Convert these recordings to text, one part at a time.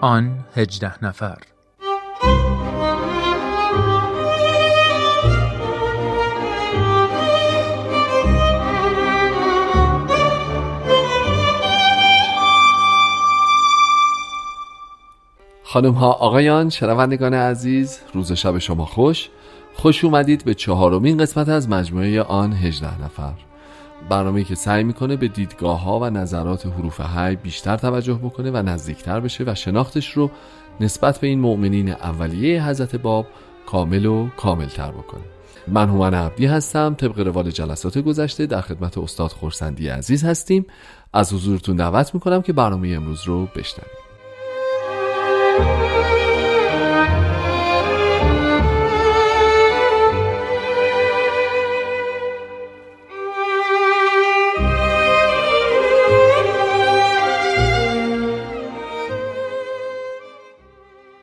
آن هجده نفر. خانم ها آقایان شنوندگان عزیز روز شب شما خوش. خوش اومدید به چهارمین قسمت از مجموعه آن هجده نفر. برنامه که سعی می‌کنه به دیدگاه ها و نظرات حروف های بیشتر توجه بکنه و نزدیکتر بشه و شناختش رو نسبت به این مؤمنین اولیه حضرت باب کامل و کاملتر بکنه. من هومن عبدی هستم طبق روال جلسات گذشته در خدمت استاد خورسندی عزیز هستیم. از حضورتون دعوت می‌کنم که برنامه امروز رو بشنوید.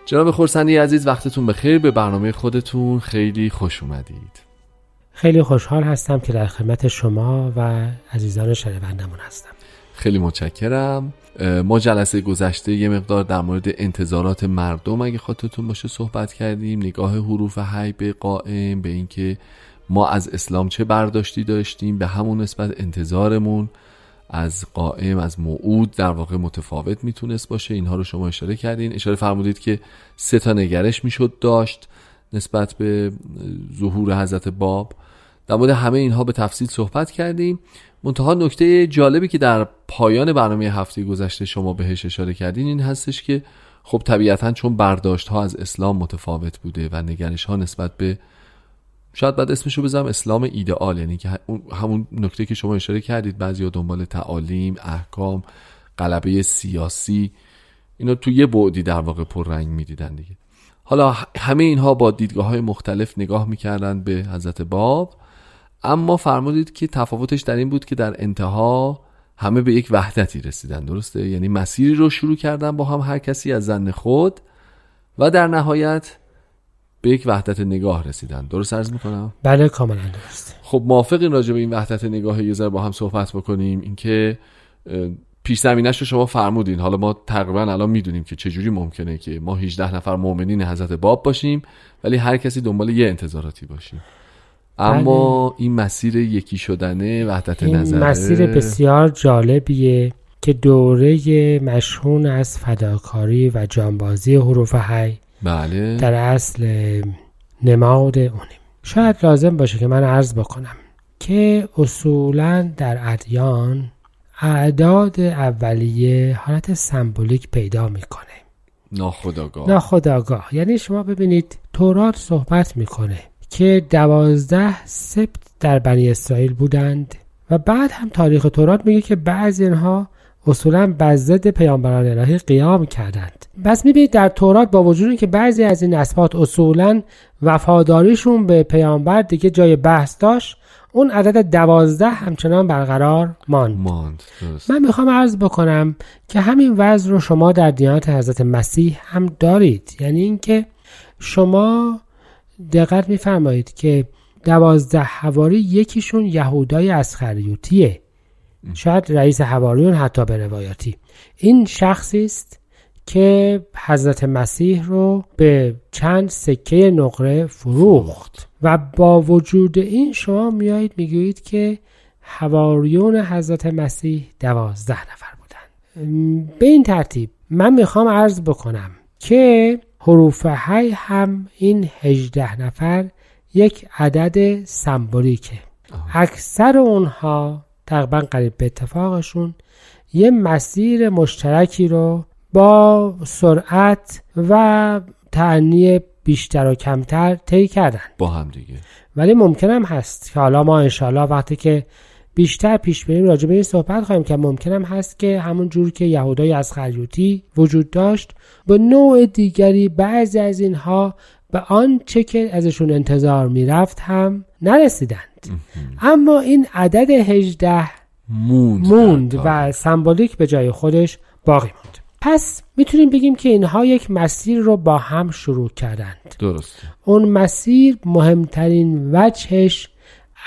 جناب خورسندی عزیز وقتتون بخیر. به برنامه خودتون خیلی خوش اومدید. خیلی خوشحال هستم که در خدمت شما و عزیزان شنوندمون هستم. خیلی متشکرم. ما جلسه گذشته یه مقدار در مورد انتظارات مردم اگه خاطرتون باشه صحبت کردیم. نگاه حروف حی به قائم به اینکه ما از اسلام چه برداشتی داشتیم. به همون نسبت انتظارمون. از قائم از موعود در واقع متفاوت می‌تونست باشه. اینها رو شما اشاره کردین. اشاره فرمودید که سه تا نگرش می‌شد داشت نسبت به ظهور حضرت باب. در مورد همه اینها به تفصیل صحبت کردیم. منتها نکته جالبی که در پایان برنامه هفته گذشته شما بهش اشاره کردین این هستش که خب طبیعتا چون برداشت ها از اسلام متفاوت بوده و نگرش ها نسبت به شاید بعد اسمشو بذارم اسلام ایدئال یعنی که همون نکته که شما اشاره کردید بعضی دنبال تعالیم احکام قلبه سیاسی اینا تو یه بعدی در واقع پررنگ می‌دیدن دیگه. حالا همه اینها با دیدگاه های مختلف نگاه می‌کردن به حضرت باب اما فرمودید که تفاوتش در این بود که در انتها همه به یک وحدتی رسیدن درسته؟ یعنی مسیری رو شروع کردن با هم هر کسی از زن خود و در نهایت به یک وحدت نگاه رسیدن. درست عرض می‌کنم؟ بله کاملا درست. خب موافق این راجع به این وحدت نگاه یه ذره با هم صحبت بکنیم. اینکه پیش زمینش رو شما فرمودین. حالا ما تقریبا الان می‌دونیم که چجوری ممکنه که ما 18 نفر مؤمنین حضرت باب باشیم ولی هر کسی دنبال یه انتظاراتی باشیم. اما بله. این مسیر یکی شدنه وحدت این نظره مسیر بسیار جالبیه که دوره مشهون از فداکاری و جانبازی حروف حی بله. در اصل نماد اونیم. شاید لازم باشه که من عرض بکنم که اصولا در ادیان اعداد اولیه حالت سمبولیک پیدا می‌کنه. ناخداگاه ناخداگاه یعنی شما ببینید تورات صحبت می‌کنه که دوازده سبت در بنی اسرائیل بودند و بعد هم تاریخ تورات میگه که بعضی اینها اصولا بر ضد پیامبران الهی قیام کردند. پس می‌بینید در تورات با وجود که بعضی از این اسبات اصولا وفاداریشون به پیامبر دیگه جای بحث داشت اون عدد دوازده همچنان برقرار ماند, ماند. من می‌خوام عرض بکنم که همین وضع رو شما در دیانت حضرت مسیح هم دارید. یعنی اینکه شما دقت میفرمایید که دوازده حواری یکیشون یهودای اسخریوتیه. شاید رئیس حواریون حتی به روایاتی این شخصی است که حضرت مسیح رو به چند سکه نقره فروخت. و با وجود این شما میایید می‌گویید که حواریون حضرت مسیح دوازده نفر بودن به این ترتیب من می‌خوام عرض بکنم که حروف هی هم این هجده نفر یک عدد سمبولیکه. اکثر اونها تقریبا قریب به اتفاقشون یه مسیر مشترکی رو با سرعت و تعنی بیشتر و کمتر طی کردن. با هم دیگه. ولی ممکن هم هست که حالا ما انشاءالله وقتی که بیشتر پیش بریم راجع به این صحبت خواهیم که ممکن هم هست که همون جور که یهودای از خریوتی وجود داشت به نوع دیگری بعضی از اینها به آنچه که ازشون انتظار می‌رفت هم نرسیدند. اما این عدد هجده موند, موند و سمبولیک به جای خودش باقی موند. پس می‌تونیم بگیم که اینها یک مسیر رو با هم شروع کردند. درست اون مسیر مهمترین وجهش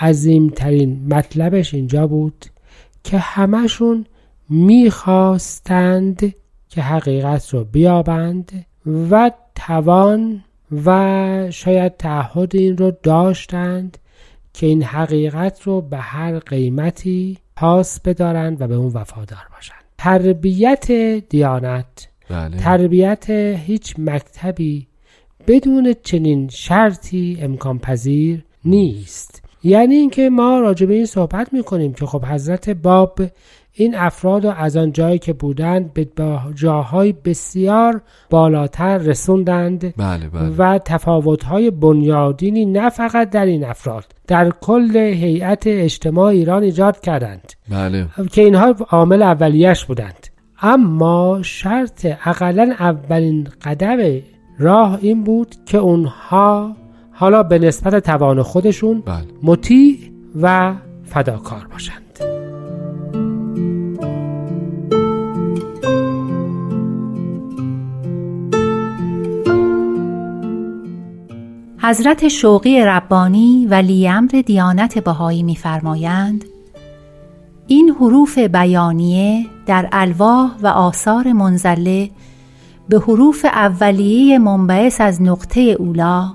عظیمترین مطلبش اینجا بود که همشون می‌خواستند که حقیقت رو بیابند و توان و شاید تعهد این رو داشتند که این حقیقت رو به هر قیمتی پاس بدارند و به اون وفادار باشند. تربیت دیانت بله. تربیت هیچ مکتبی بدون چنین شرطی امکان پذیر نیست. یعنی اینکه ما راجع به این صحبت می‌کنیم که خب حضرت باب این افراد رو از آن جایی که بودند به جاهای بسیار بالاتر رسوندند بله بله. و تفاوت‌های بنیادینی نه فقط در این افراد در کل هیئت اجتماع ایران ایجاد کردند بله. که اینها عامل اولیش بودند. اما شرط اقلا اولین قدم راه این بود که اونها حالا به نسبت توان خودشون بله. مطیع و فداکار باشند. حضرت شوقی ربانی ولی امر دیانت بهایی می‌فرمایند این حروف بیانیه در الواح و آثار منزله به حروف اولیه منبعث از نقطه اولا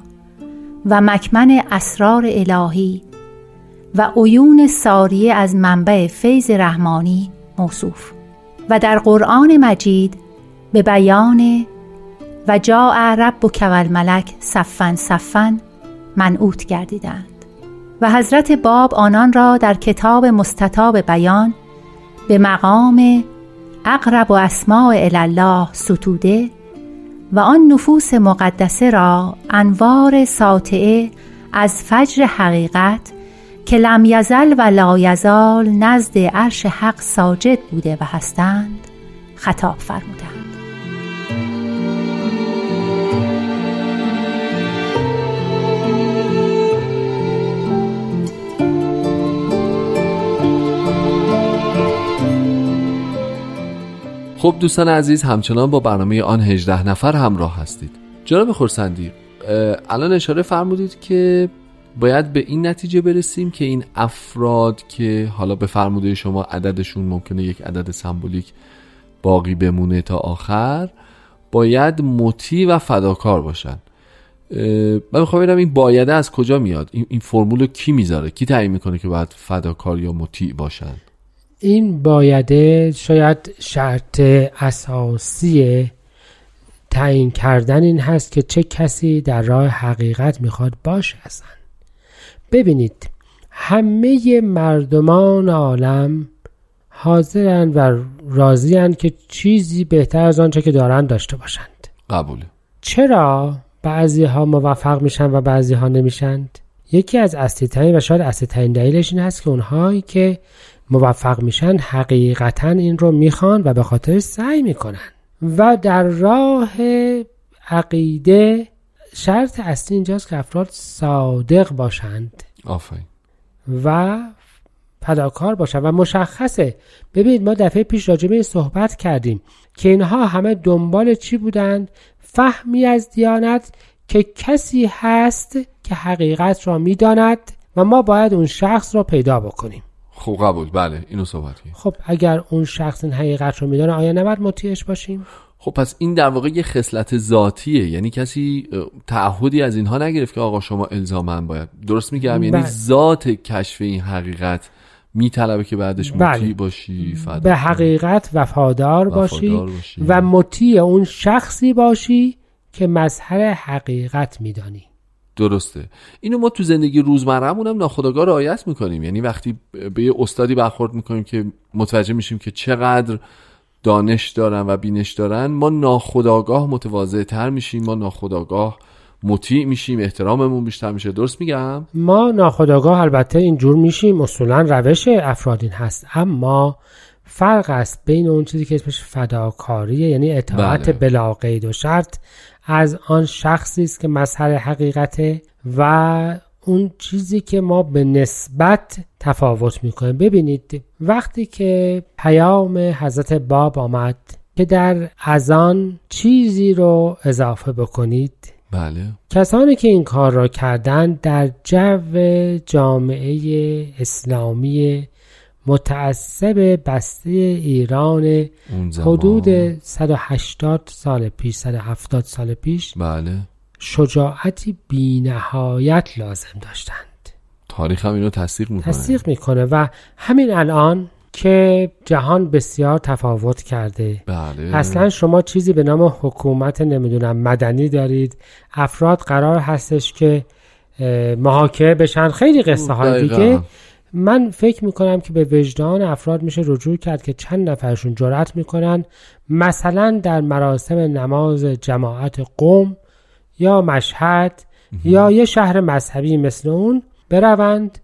و مکمن اسرار الهی و عیون ساریه از منبع فیض رحمانی موصوف و در قرآن مجید به بیان و جاء ربک والملک صفا صفا منعوت گردیدند. و حضرت باب آنان را در کتاب مستطاب بیان به مقام اقرب و اسماع الله ستوده و آن نفوس مقدسه را انوار ساطعه از فجر حقیقت که لم یزل و لا یزال نزد عرش حق ساجد بوده و هستند خطاب فرمودند. خب دوستان عزیز همچنان با برنامه آن 18 نفر همراه هستید. جناب خورسندی الان اشاره فرمودید که باید به این نتیجه برسیم که این افراد که حالا به فرموده شما عددشون ممکنه یک عدد سمبولیک باقی بمونه تا آخر باید مطیع و فداکار باشن. من می‌خوام ببینم این بایده از کجا میاد؟ این, فرمول کی می‌ذاره؟ کی تعیین می‌کنه که باید فداکار یا مطیع باشن؟ این بایده شاید شرط اساسی تعیین کردن این هست که چه کسی در راه حقیقت می‌خواد باشه اصلا ببینید همه مردمان عالم حاضرن و راضیان که چیزی بهتر از آنچه که دارند داشته باشند. قبوله چرا؟ بعضی ها موفق میشن و بعضی ها نمیشند یکی از اصلی ترین و شاید اصلی ترین دلیلش این هست که اونهایی که موفق میشن حقیقتا این رو می‌خوان و به خاطر سعی می‌کنن. و در راه عقیده شرط اصلی اینجاست که افراد صادق باشند آفرین. و فداکار باشن. و مشخصه. ببینید ما دفعه پیش راجع به این صحبت کردیم که اینها همه دنبال چی بودند؟ فهمی از دیانت که کسی هست که حقیقت را می‌داند و ما باید اون شخص را پیدا بکنیم. خب قبول بله اینو صحبت کنیم. خب اگر اون شخص این حقیقت رو میدانه آیا نباید مطیعش باشیم؟ خب پس این در واقع یه خصلت ذاتیه. یعنی کسی تعهدی از اینها نگرفت که آقا شما الزاما باید. درست میگم؟ یعنی بله. ذات کشف این حقیقت میطلبه که بعدش بله. مطیع باشی فدا به حقیقت وفادار باشی. وفادار باشی. و مطیع اون شخصی باشی که مظهر حقیقت میدانی. درسته. اینو ما تو زندگی روزمرهمون هم ناخودآگاه رعایت می‌کنیم. یعنی وقتی به یه استادی برخورد می‌کنیم که متوجه میشیم که چقدر دانش دارن و بینش دارن ما ناخودآگاه متواضع تر میشیم ما ناخودآگاه مطیع میشیم احتراممون بیشتر میشه. درست میگم؟ ما ناخداگاه البته اینجور میشیم. اصولا روش افراد این هست. اما فرق است بین اون چیزی که اسمش فداکاریه یعنی اطاعت بله. بلا قید و شرط از آن شخصی است که مظهر حقیقته و اون چیزی که ما به نسبت تفاوت می‌کنیم ببینید وقتی که پیام حضرت باب آمد که در اذان چیزی رو اضافه بکنید بله کسانی که این کار را کردند در جو جامعه اسلامی متعصب بسته ایران حدود 180 سال پیش 170 سال پیش بله. شجاعتی بینهایت لازم داشتند. تاریخ هم اینو تصدیق می‌کنه. تصدیق می‌کنه و همین الان که جهان بسیار تفاوت کرده. بله. اصلا شما چیزی به نام حکومت نمی‌دونم مدنی دارید. افراد قرار هستش که محاکمه بشن. خیلی قصه های. دیگه من فکر می‌کنم که به وجدان افراد میشه رجوع کرد که چند نفرشون جرأت می‌کنن مثلا در مراسم نماز جماعت قوم یا مشهد یا یه شهر مذهبی مثل اون بروند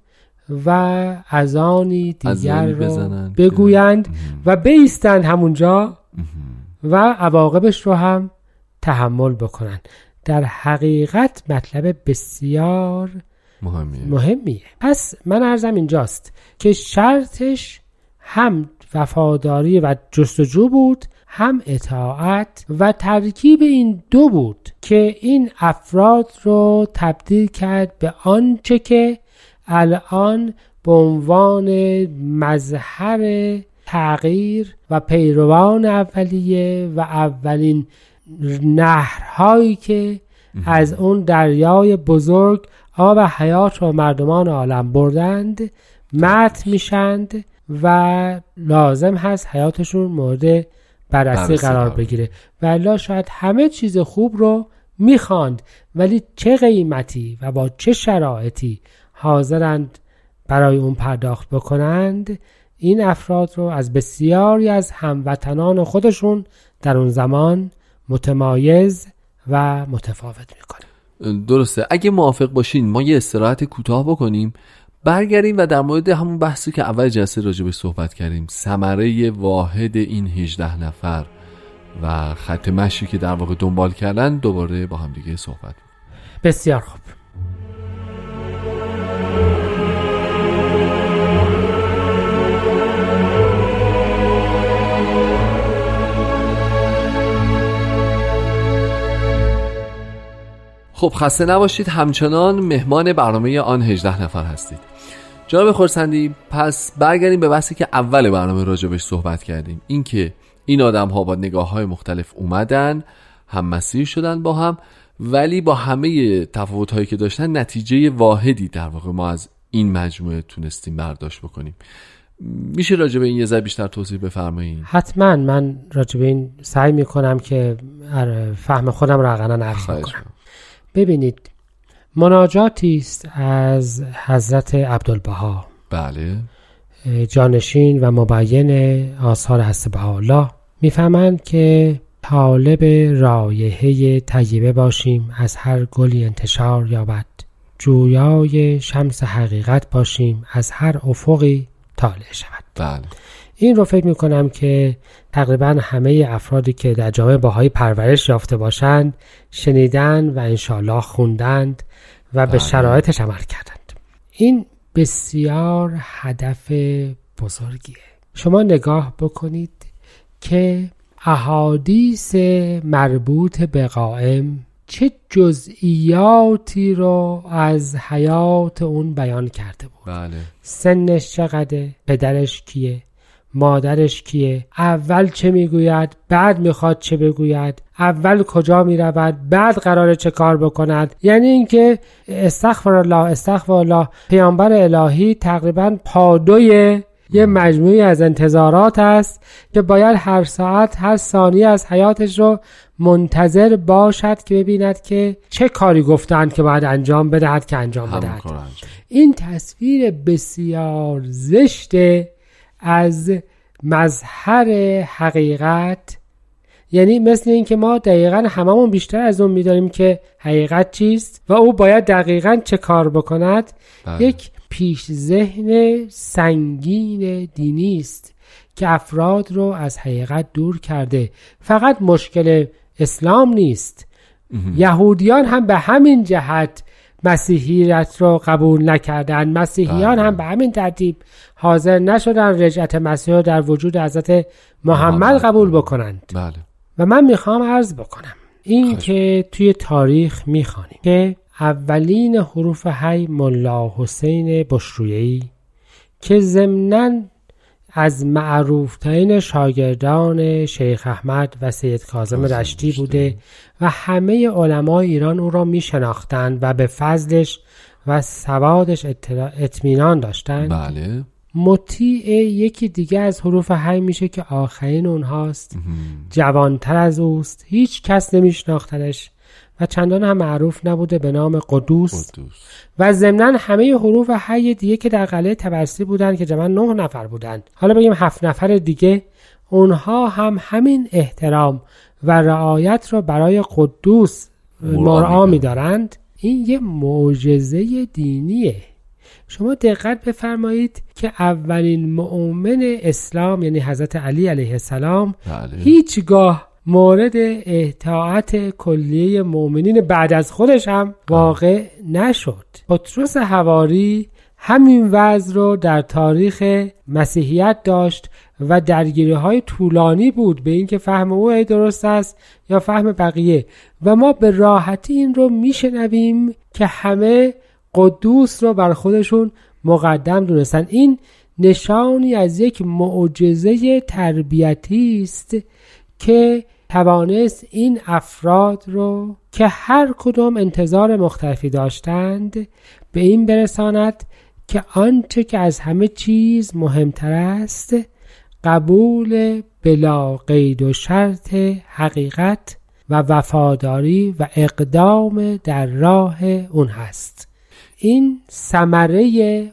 و اذانی دیگر رو بگویند و بیستند همونجا و عواقبش رو هم تحمل بکنن در حقیقت مطلب بسیار مهمیه. مهمیه. پس من ارزم اینجاست که شرطش هم وفاداری و جستجو بود هم اطاعت و ترکیب این دو بود که این افراد رو تبدیل کرد به آنچه که الان به عنوان مظهر تغییر و پیروان اولیه و اولین نهرهایی که از اون دریای بزرگ آب حیات رو مردمان عالم بردند مت میشند و لازم هست حیاتشون مورد بررسی قرار قرار. بگیره. و شاید همه چیز خوب رو می‌خواند ولی چه قیمتی و با چه شرایطی حاضرند برای اون پرداخت بکنند این افراد رو از بسیاری از هموطنان خودشون در اون زمان متمایز و متفاوت می‌کنه. درسته. اگه موافق باشین ما یه استراحت کوتاه بکنیم برگردیم و در مورد همون بحثی که اول جلسه راجبش صحبت کردیم ثمره واحد این 18 نفر و خط مشی که در واقع دنبال کردن دوباره با هم دیگه صحبت. بسیار خوب. خب خسته نباشید همچنان مهمان برنامه آن 18 نفر هستید. جناب خورسندی پس برگردیم به بحثی که اول برنامه راجبش صحبت کردیم. اینکه این آدم ها با نگاه های مختلف اومدن هم مسیر شدن با هم ولی با همه تفاوت هایی که داشتن نتیجه واحدی در واقع ما از این مجموعه تونستیم برداشت بکنیم. میشه راجع به این یه ذره بیشتر توضیح بفرمایید؟ حتما. من راجع به این سعی می‌کنم که ار- فهم خودم را اقلا عرض کنم. ببینید مناجاتی است از حضرت عبدالبها. بله. جانشین و مبین آثار هست بهاءالله می‌فهمند که طالب رایحه طیبه باشیم از هر گلی انتشار یابد. جویای شمس حقیقت باشیم از هر افقی طالع شود. بله. این رو فکر می‌کنم که تقریبا همه افرادی که در جامعه باهایی پرورش یافته باشند شنیدن و انشالله خوندند و به بله. شرایطش عمل کردند. این بسیار هدف بزرگیه. شما نگاه بکنید که احادیث مربوط به قائم چه جزئیاتی رو از حیات اون بیان کرده بود. بله. سنش چقدره؟ پدرش کیه؟ مادرش کیه؟ اول چه می‌گوید؟ بعد می‌خواد چه بگوید؟ اول کجا می‌رود؟ بعد قراره چه کار بکند؟ یعنی اینکه استغفر الله استغفر الله پیامبر الهی تقریبا پادوی یه مجموعی از انتظارات است که باید هر ساعت هر ثانیه از حیاتش رو منتظر باشد که ببیند که چه کاری گفتند که باید انجام بدهد که انجام بدهد. این تصویر بسیار زشت از مظهر حقیقت. یعنی مثل اینکه ما دقیقا هممون بیشتر از اون می‌دانیم که حقیقت چیست و او باید دقیقا چه کار بکند. بله. یک پیش ذهن سنگین دینی است که افراد رو از حقیقت دور کرده. فقط مشکل اسلام نیست. یهودیان هم به همین جهت مسیحیت رو قبول نکردن مسیحیان بله. هم به همین ترتیب حاضر نشدن رجعت مسیح رو در وجود حضرت محمد. قبول بکنند. بله. و من می‌خوام عرض بکنم. این که توی تاریخ می‌خوانیم که اولین حروف هی ملا حسین بشرویی که ضمناً از معروفترین شاگردان شیخ احمد و سید کاظم رشتی. بوده و همه علمای ایران او را می شناختند و به فضلش و سوادش اطمینان داشتند. بله. مطیع یکی دیگه از حروف حی میشه که آخرین اونهاست. جوانتر از اوست. هیچ کس نمیشناختنش. و چندان هم معروف نبوده به نام قدوس. قدوس. و ضمنا همه حروف حی دیگه که در قلعه تبرسی بودن که جمعا نه نفر بودن حالا بگیم هفت نفر دیگه. اونها هم همین احترام و رعایت رو برای قدوس مرعا مرعا می‌دارن. میدارند. این یه معجزه دینیه. شما دقت بفرمایید که اولین مؤمن اسلام یعنی حضرت علی علیه السلام بله. هیچگاه مورد اطاعت کلیه مؤمنین بعد از خودش هم واقع نشد. پتروس هواری همین وضع رو در تاریخ مسیحیت داشت و درگیری های طولانی بود به اینکه فهم او ای درست است یا فهم بقیه. و ما به راحتی این رو میشنویم که همه قدوس رو بر خودشون مقدم دونستن. این نشانی از یک معجزه تربیتی است که توانست این افراد رو که هر کدام انتظار مختلفی داشتند به این برساند که آنچه که از همه چیز مهمتر است قبول بلا قید و شرط حقیقت و وفاداری و اقدام در راه اون هست. این ثمره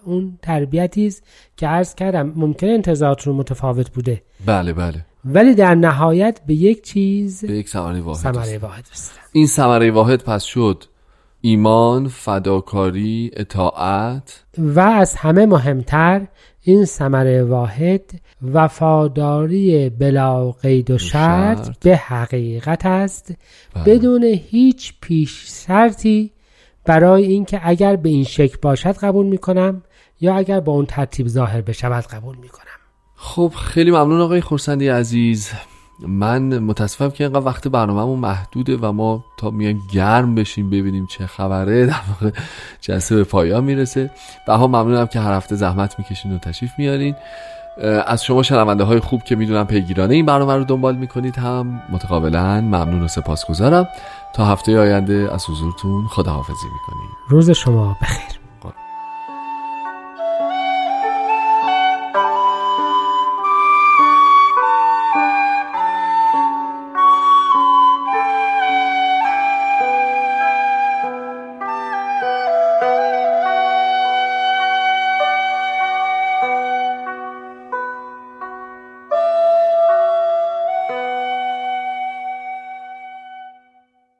اون تربیتی است که عرض کردم ممکن انتظاراتون متفاوت بوده. بله بله. ولی در نهایت به یک چیز به یک ثمره واحد ثمره رسید. واحد رسیدن این ثمره واحد پس شد ایمان فداکاری اطاعت و از همه مهمتر این ثمره واحد وفاداری بلا قید و شرط. به حقیقت است بله. بدون هیچ پیش شرطی برای اینکه اگر به این شکل باشد قبول می‌کنم یا اگر با اون ترتیب ظاهر بشود قبول می‌کنم خب خیلی ممنون آقای خورسندی عزیز. من متاسفم که اینقدر وقت برنامهمون محدوده و ما تا میایم گرم بشیم ببینیم چه خبره در واقع جلسه به پایان می‌رسه. و ممنونم که هر هفته زحمت می‌کشین و تشریف میارین. از شما شنونده های خوب که می‌دونم پیگیرانه این برنامه رو دنبال می‌کنید هم متقابلا ممنون و سپاسگزارم. تا هفته آینده از حضورتون خداحافظی می‌کنیم. روز شما بخیر.